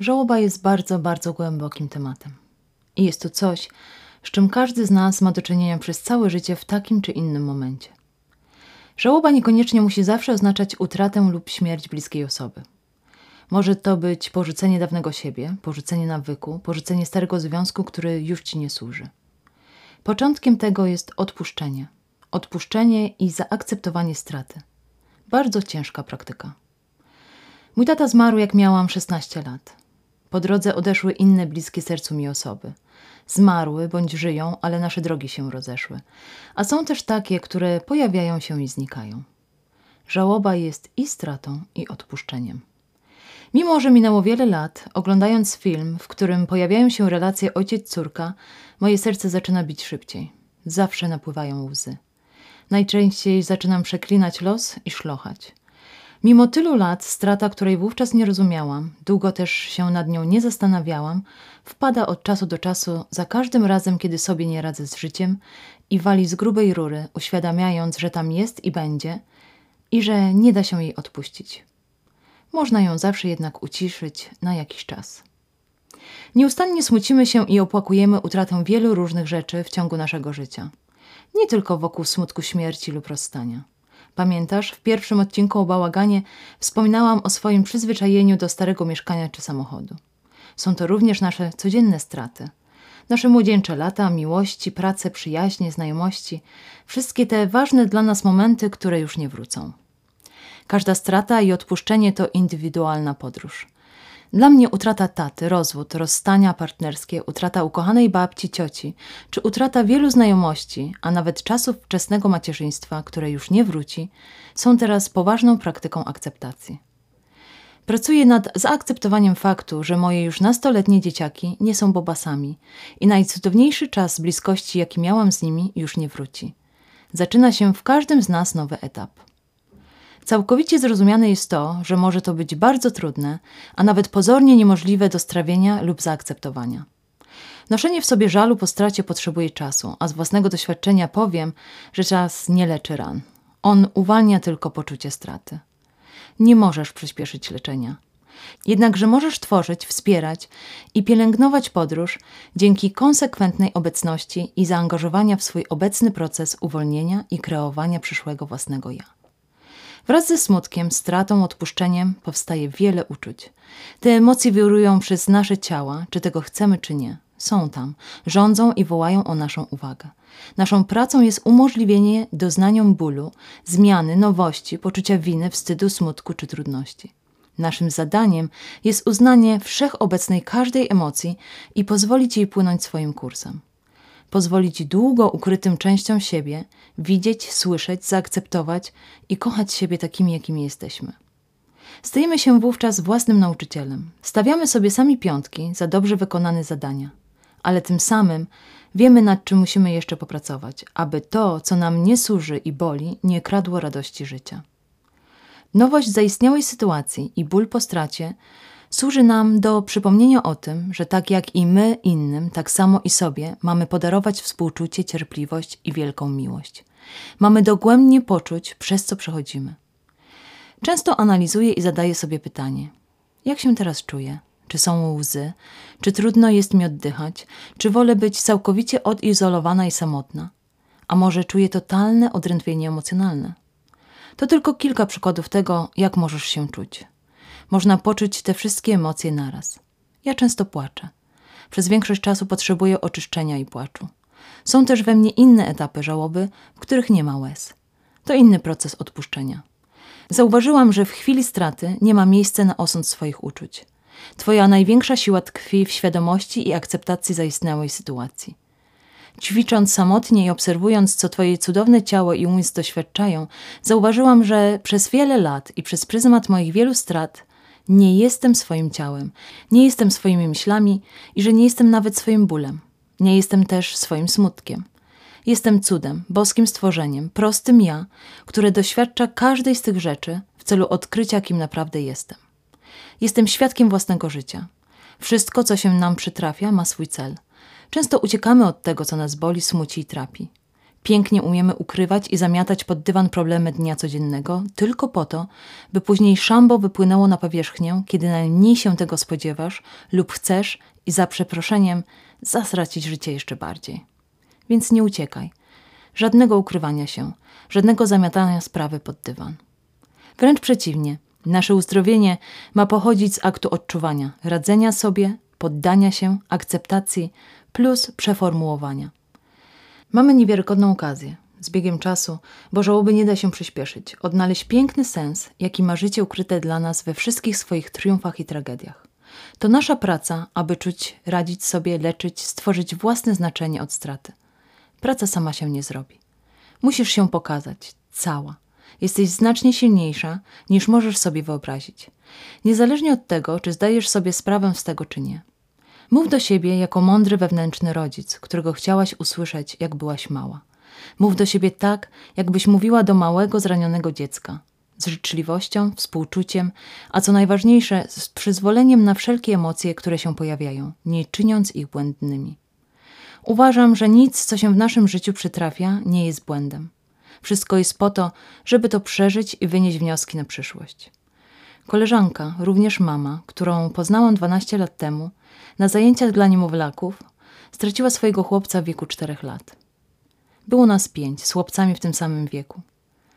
Żałoba jest bardzo, bardzo głębokim tematem. I jest to coś, z czym każdy z nas ma do czynienia przez całe życie w takim czy innym momencie. Żałoba niekoniecznie musi zawsze oznaczać utratę lub śmierć bliskiej osoby. Może to być porzucenie dawnego siebie, porzucenie nawyku, porzucenie starego związku, który już ci nie służy. Początkiem tego jest odpuszczenie. Odpuszczenie i zaakceptowanie straty. Bardzo ciężka praktyka. Mój tata zmarł, jak miałam 16 lat. Po drodze odeszły inne bliskie sercu mi osoby. Zmarły bądź żyją, ale nasze drogi się rozeszły. A są też takie, które pojawiają się i znikają. Żałoba jest i stratą, i odpuszczeniem. Mimo, że minęło wiele lat, oglądając film, w którym pojawiają się relacje ojciec-córka, moje serce zaczyna bić szybciej. Zawsze napływają łzy. Najczęściej zaczynam przeklinać los i szlochać. Mimo tylu lat, strata, której wówczas nie rozumiałam, długo też się nad nią nie zastanawiałam, wpada od czasu do czasu za każdym razem, kiedy sobie nie radzę z życiem i wali z grubej rury, uświadamiając, że tam jest i będzie i że nie da się jej odpuścić. Można ją zawsze jednak uciszyć na jakiś czas. Nieustannie smucimy się i opłakujemy utratę wielu różnych rzeczy w ciągu naszego życia. Nie tylko wokół smutku śmierci lub rozstania. Pamiętasz, w pierwszym odcinku o bałaganie wspominałam o swoim przyzwyczajeniu do starego mieszkania czy samochodu. Są to również nasze codzienne straty. Nasze młodzieńcze lata, miłości, prace, przyjaźnie, znajomości, wszystkie te ważne dla nas momenty, które już nie wrócą. Każda strata i odpuszczenie to indywidualna podróż. Dla mnie utrata taty, rozwód, rozstania partnerskie, utrata ukochanej babci, cioci, czy utrata wielu znajomości, a nawet czasów wczesnego macierzyństwa, które już nie wróci, są teraz poważną praktyką akceptacji. Pracuję nad zaakceptowaniem faktu, że moje już nastoletnie dzieciaki nie są bobasami i najcudowniejszy czas bliskości, jaki miałam z nimi, już nie wróci. Zaczyna się w każdym z nas nowy etap. Całkowicie zrozumiane jest to, że może to być bardzo trudne, a nawet pozornie niemożliwe do strawienia lub zaakceptowania. Noszenie w sobie żalu po stracie potrzebuje czasu, a z własnego doświadczenia powiem, że czas nie leczy ran. On uwalnia tylko poczucie straty. Nie możesz przyspieszyć leczenia. Jednakże możesz tworzyć, wspierać i pielęgnować podróż dzięki konsekwentnej obecności i zaangażowania w swój obecny proces uwolnienia i kreowania przyszłego własnego ja. Wraz ze smutkiem, stratą, odpuszczeniem powstaje wiele uczuć. Te emocje wirują przez nasze ciała, czy tego chcemy, czy nie. Są tam, rządzą i wołają o naszą uwagę. Naszą pracą jest umożliwienie doznaniom bólu, zmiany, nowości, poczucia winy, wstydu, smutku czy trudności. Naszym zadaniem jest uznanie wszechobecnej każdej emocji i pozwolić jej płynąć swoim kursem pozwolić długo ukrytym częściom siebie widzieć, słyszeć, zaakceptować i kochać siebie takimi, jakimi jesteśmy. Stajemy się wówczas własnym nauczycielem. Stawiamy sobie sami piątki za dobrze wykonane zadania, ale tym samym wiemy, nad czym musimy jeszcze popracować, aby to, co nam nie służy i boli, nie kradło radości życia. Nowość zaistniałej sytuacji i ból po stracie służy nam do przypomnienia o tym, że tak jak i my innym, tak samo i sobie mamy podarować współczucie, cierpliwość i wielką miłość. Mamy dogłębnie poczuć, przez co przechodzimy. Często analizuję i zadaję sobie pytanie: jak się teraz czuję? Czy są łzy? Czy trudno jest mi oddychać? Czy wolę być całkowicie odizolowana i samotna? A może czuję totalne odrętwienie emocjonalne? To tylko kilka przykładów tego, jak możesz się czuć można poczuć te wszystkie emocje naraz. Ja często płaczę. Przez większość czasu potrzebuję oczyszczenia i płaczu. Są też we mnie inne etapy żałoby, w których nie ma łez. To inny proces odpuszczenia. Zauważyłam, że w chwili straty nie ma miejsca na osąd swoich uczuć. Twoja największa siła tkwi w świadomości i akceptacji zaistniałej sytuacji. Ćwicząc samotnie i obserwując, co Twoje cudowne ciało i umysł doświadczają, zauważyłam, że przez wiele lat i przez pryzmat moich wielu strat nie jestem swoim ciałem, nie jestem swoimi myślami i że nie jestem nawet swoim bólem. Nie jestem też swoim smutkiem. Jestem cudem, boskim stworzeniem, prostym ja, które doświadcza każdej z tych rzeczy w celu odkrycia, kim naprawdę jestem. Jestem świadkiem własnego życia. Wszystko, co się nam przytrafia, ma swój cel. Często uciekamy od tego, co nas boli, smuci i trapi. Pięknie umiemy ukrywać i zamiatać pod dywan problemy dnia codziennego, tylko po to, by później szambo wypłynęło na powierzchnię, kiedy najmniej się tego spodziewasz lub chcesz i za przeproszeniem zasracić życie jeszcze bardziej. Więc nie uciekaj. Żadnego ukrywania się, żadnego zamiatania sprawy pod dywan. Wręcz przeciwnie, nasze uzdrowienie ma pochodzić z aktu odczuwania, radzenia sobie, poddania się, akceptacji plus przeformułowania. Mamy niewiarygodną okazję, z biegiem czasu, bo żałoby nie da się przyspieszyć, odnaleźć piękny sens, jaki ma życie ukryte dla nas we wszystkich swoich triumfach i tragediach. To nasza praca, aby czuć, radzić sobie, leczyć, stworzyć własne znaczenie od straty. Praca sama się nie zrobi. Musisz się pokazać, cała. Jesteś znacznie silniejsza, niż możesz sobie wyobrazić. Niezależnie od tego, czy zdajesz sobie sprawę z tego, czy nie. Mów do siebie jako mądry wewnętrzny rodzic, którego chciałaś usłyszeć, jak byłaś mała. Mów do siebie tak, jakbyś mówiła do małego, zranionego dziecka. Z życzliwością, współczuciem, a co najważniejsze, z przyzwoleniem na wszelkie emocje, które się pojawiają, nie czyniąc ich błędnymi. Uważam, że nic, co się w naszym życiu przytrafia, nie jest błędem. Wszystko jest po to, żeby to przeżyć i wynieść wnioski na przyszłość. Koleżanka, również mama, którą poznałam 12 lat temu, na zajęciach dla niemowlaków, straciła swojego chłopca w wieku 4 lat. Było nas pięć, z chłopcami w tym samym wieku.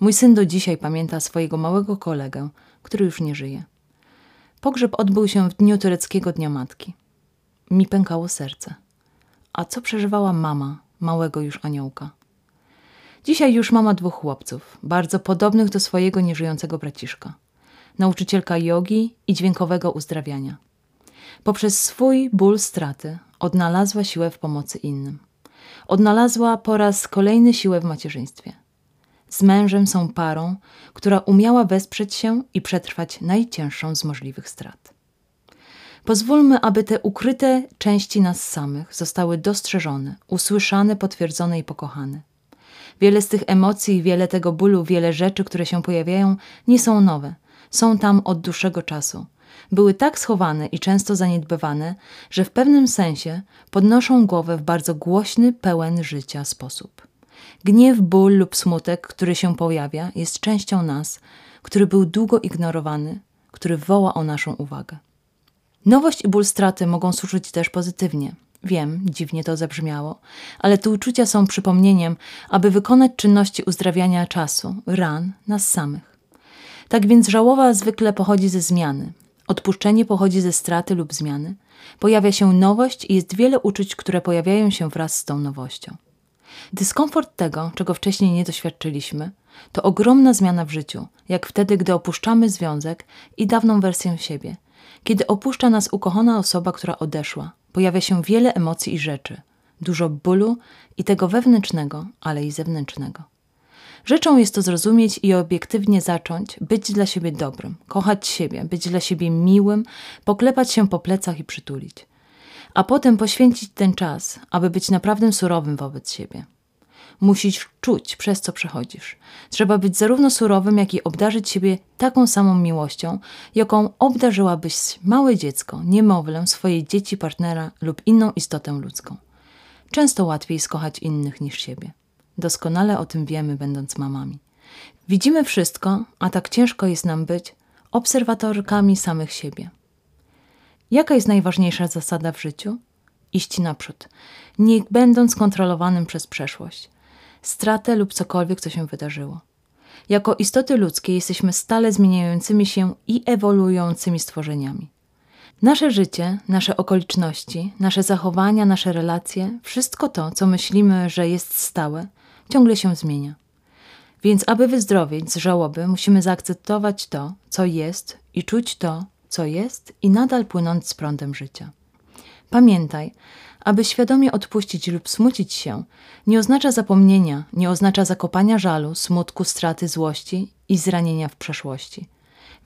Mój syn do dzisiaj pamięta swojego małego kolegę, który już nie żyje. Pogrzeb odbył się w dniu tureckiego Dnia Matki. Mi pękało serce. A co przeżywała mama małego już aniołka? Dzisiaj już mama dwóch chłopców, bardzo podobnych do swojego nieżyjącego braciszka. Nauczycielka jogi i dźwiękowego uzdrawiania. Poprzez swój ból straty odnalazła siłę w pomocy innym. Odnalazła po raz kolejny siłę w macierzyństwie. Z mężem są parą, która umiała wesprzeć się i przetrwać najcięższą z możliwych strat. Pozwólmy, aby te ukryte części nas samych zostały dostrzeżone, usłyszane, potwierdzone i pokochane. Wiele z tych emocji, wiele tego bólu, wiele rzeczy, które się pojawiają, nie są nowe. Są tam od dłuższego czasu. Były tak schowane i często zaniedbywane, że w pewnym sensie podnoszą głowę w bardzo głośny, pełen życia sposób. Gniew, ból lub smutek, który się pojawia, jest częścią nas, który był długo ignorowany, który woła o naszą uwagę. Nowość i ból straty mogą służyć też pozytywnie. Wiem, dziwnie to zabrzmiało, ale te uczucia są przypomnieniem, aby wykonać czynności uzdrawiania czasu, ran, nas samych. Tak więc żałowa zwykle pochodzi ze zmiany. Odpuszczenie pochodzi ze straty lub zmiany. Pojawia się nowość i jest wiele uczuć, które pojawiają się wraz z tą nowością. Dyskomfort tego, czego wcześniej nie doświadczyliśmy, to ogromna zmiana w życiu, jak wtedy, gdy opuszczamy związek i dawną wersję siebie. Kiedy opuszcza nas ukochana osoba, która odeszła, pojawia się wiele emocji i rzeczy, dużo bólu i tego wewnętrznego, ale i zewnętrznego. Rzeczą jest to zrozumieć i obiektywnie zacząć być dla siebie dobrym, kochać siebie, być dla siebie miłym, poklepać się po plecach i przytulić. A potem poświęcić ten czas, aby być naprawdę surowym wobec siebie. Musisz czuć, przez co przechodzisz. Trzeba być zarówno surowym, jak i obdarzyć siebie taką samą miłością, jaką obdarzyłabyś małe dziecko, niemowlę, swojej dzieci, partnera lub inną istotę ludzką. Często łatwiej skochać innych niż siebie. Doskonale o tym wiemy, będąc mamami. Widzimy wszystko, a tak ciężko jest nam być obserwatorkami samych siebie. Jaka jest najważniejsza zasada w życiu? Iść naprzód, nie będąc kontrolowanym przez przeszłość, stratę lub cokolwiek, co się wydarzyło. Jako istoty ludzkie jesteśmy stale zmieniającymi się i ewoluującymi stworzeniami. Nasze życie, nasze okoliczności, nasze zachowania, nasze relacje, wszystko to, co myślimy, że jest stałe, ciągle się zmienia. Więc, aby wyzdrowieć z żałoby, musimy zaakceptować to, co jest i czuć to, co jest i nadal płynąć z prądem życia. Pamiętaj, aby świadomie odpuścić lub smucić się, nie oznacza zapomnienia, nie oznacza zakopania żalu, smutku, straty, złości i zranienia w przeszłości.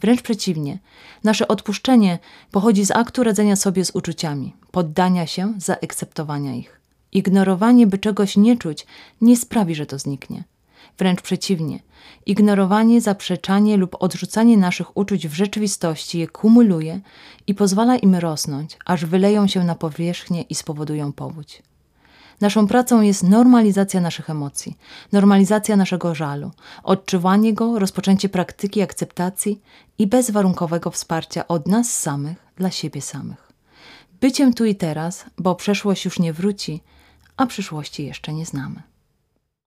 Wręcz przeciwnie, nasze odpuszczenie pochodzi z aktu radzenia sobie z uczuciami, poddania się, zaakceptowania ich. Ignorowanie, by czegoś nie czuć, nie sprawi, że to zniknie. Wręcz przeciwnie, ignorowanie, zaprzeczanie lub odrzucanie naszych uczuć w rzeczywistości je kumuluje i pozwala im rosnąć, aż wyleją się na powierzchnię i spowodują powódź. Naszą pracą jest normalizacja naszych emocji, normalizacja naszego żalu, odczuwanie go, rozpoczęcie praktyki akceptacji i bezwarunkowego wsparcia od nas samych dla siebie samych. Byciem tu i teraz, bo przeszłość już nie wróci, a przyszłości jeszcze nie znamy.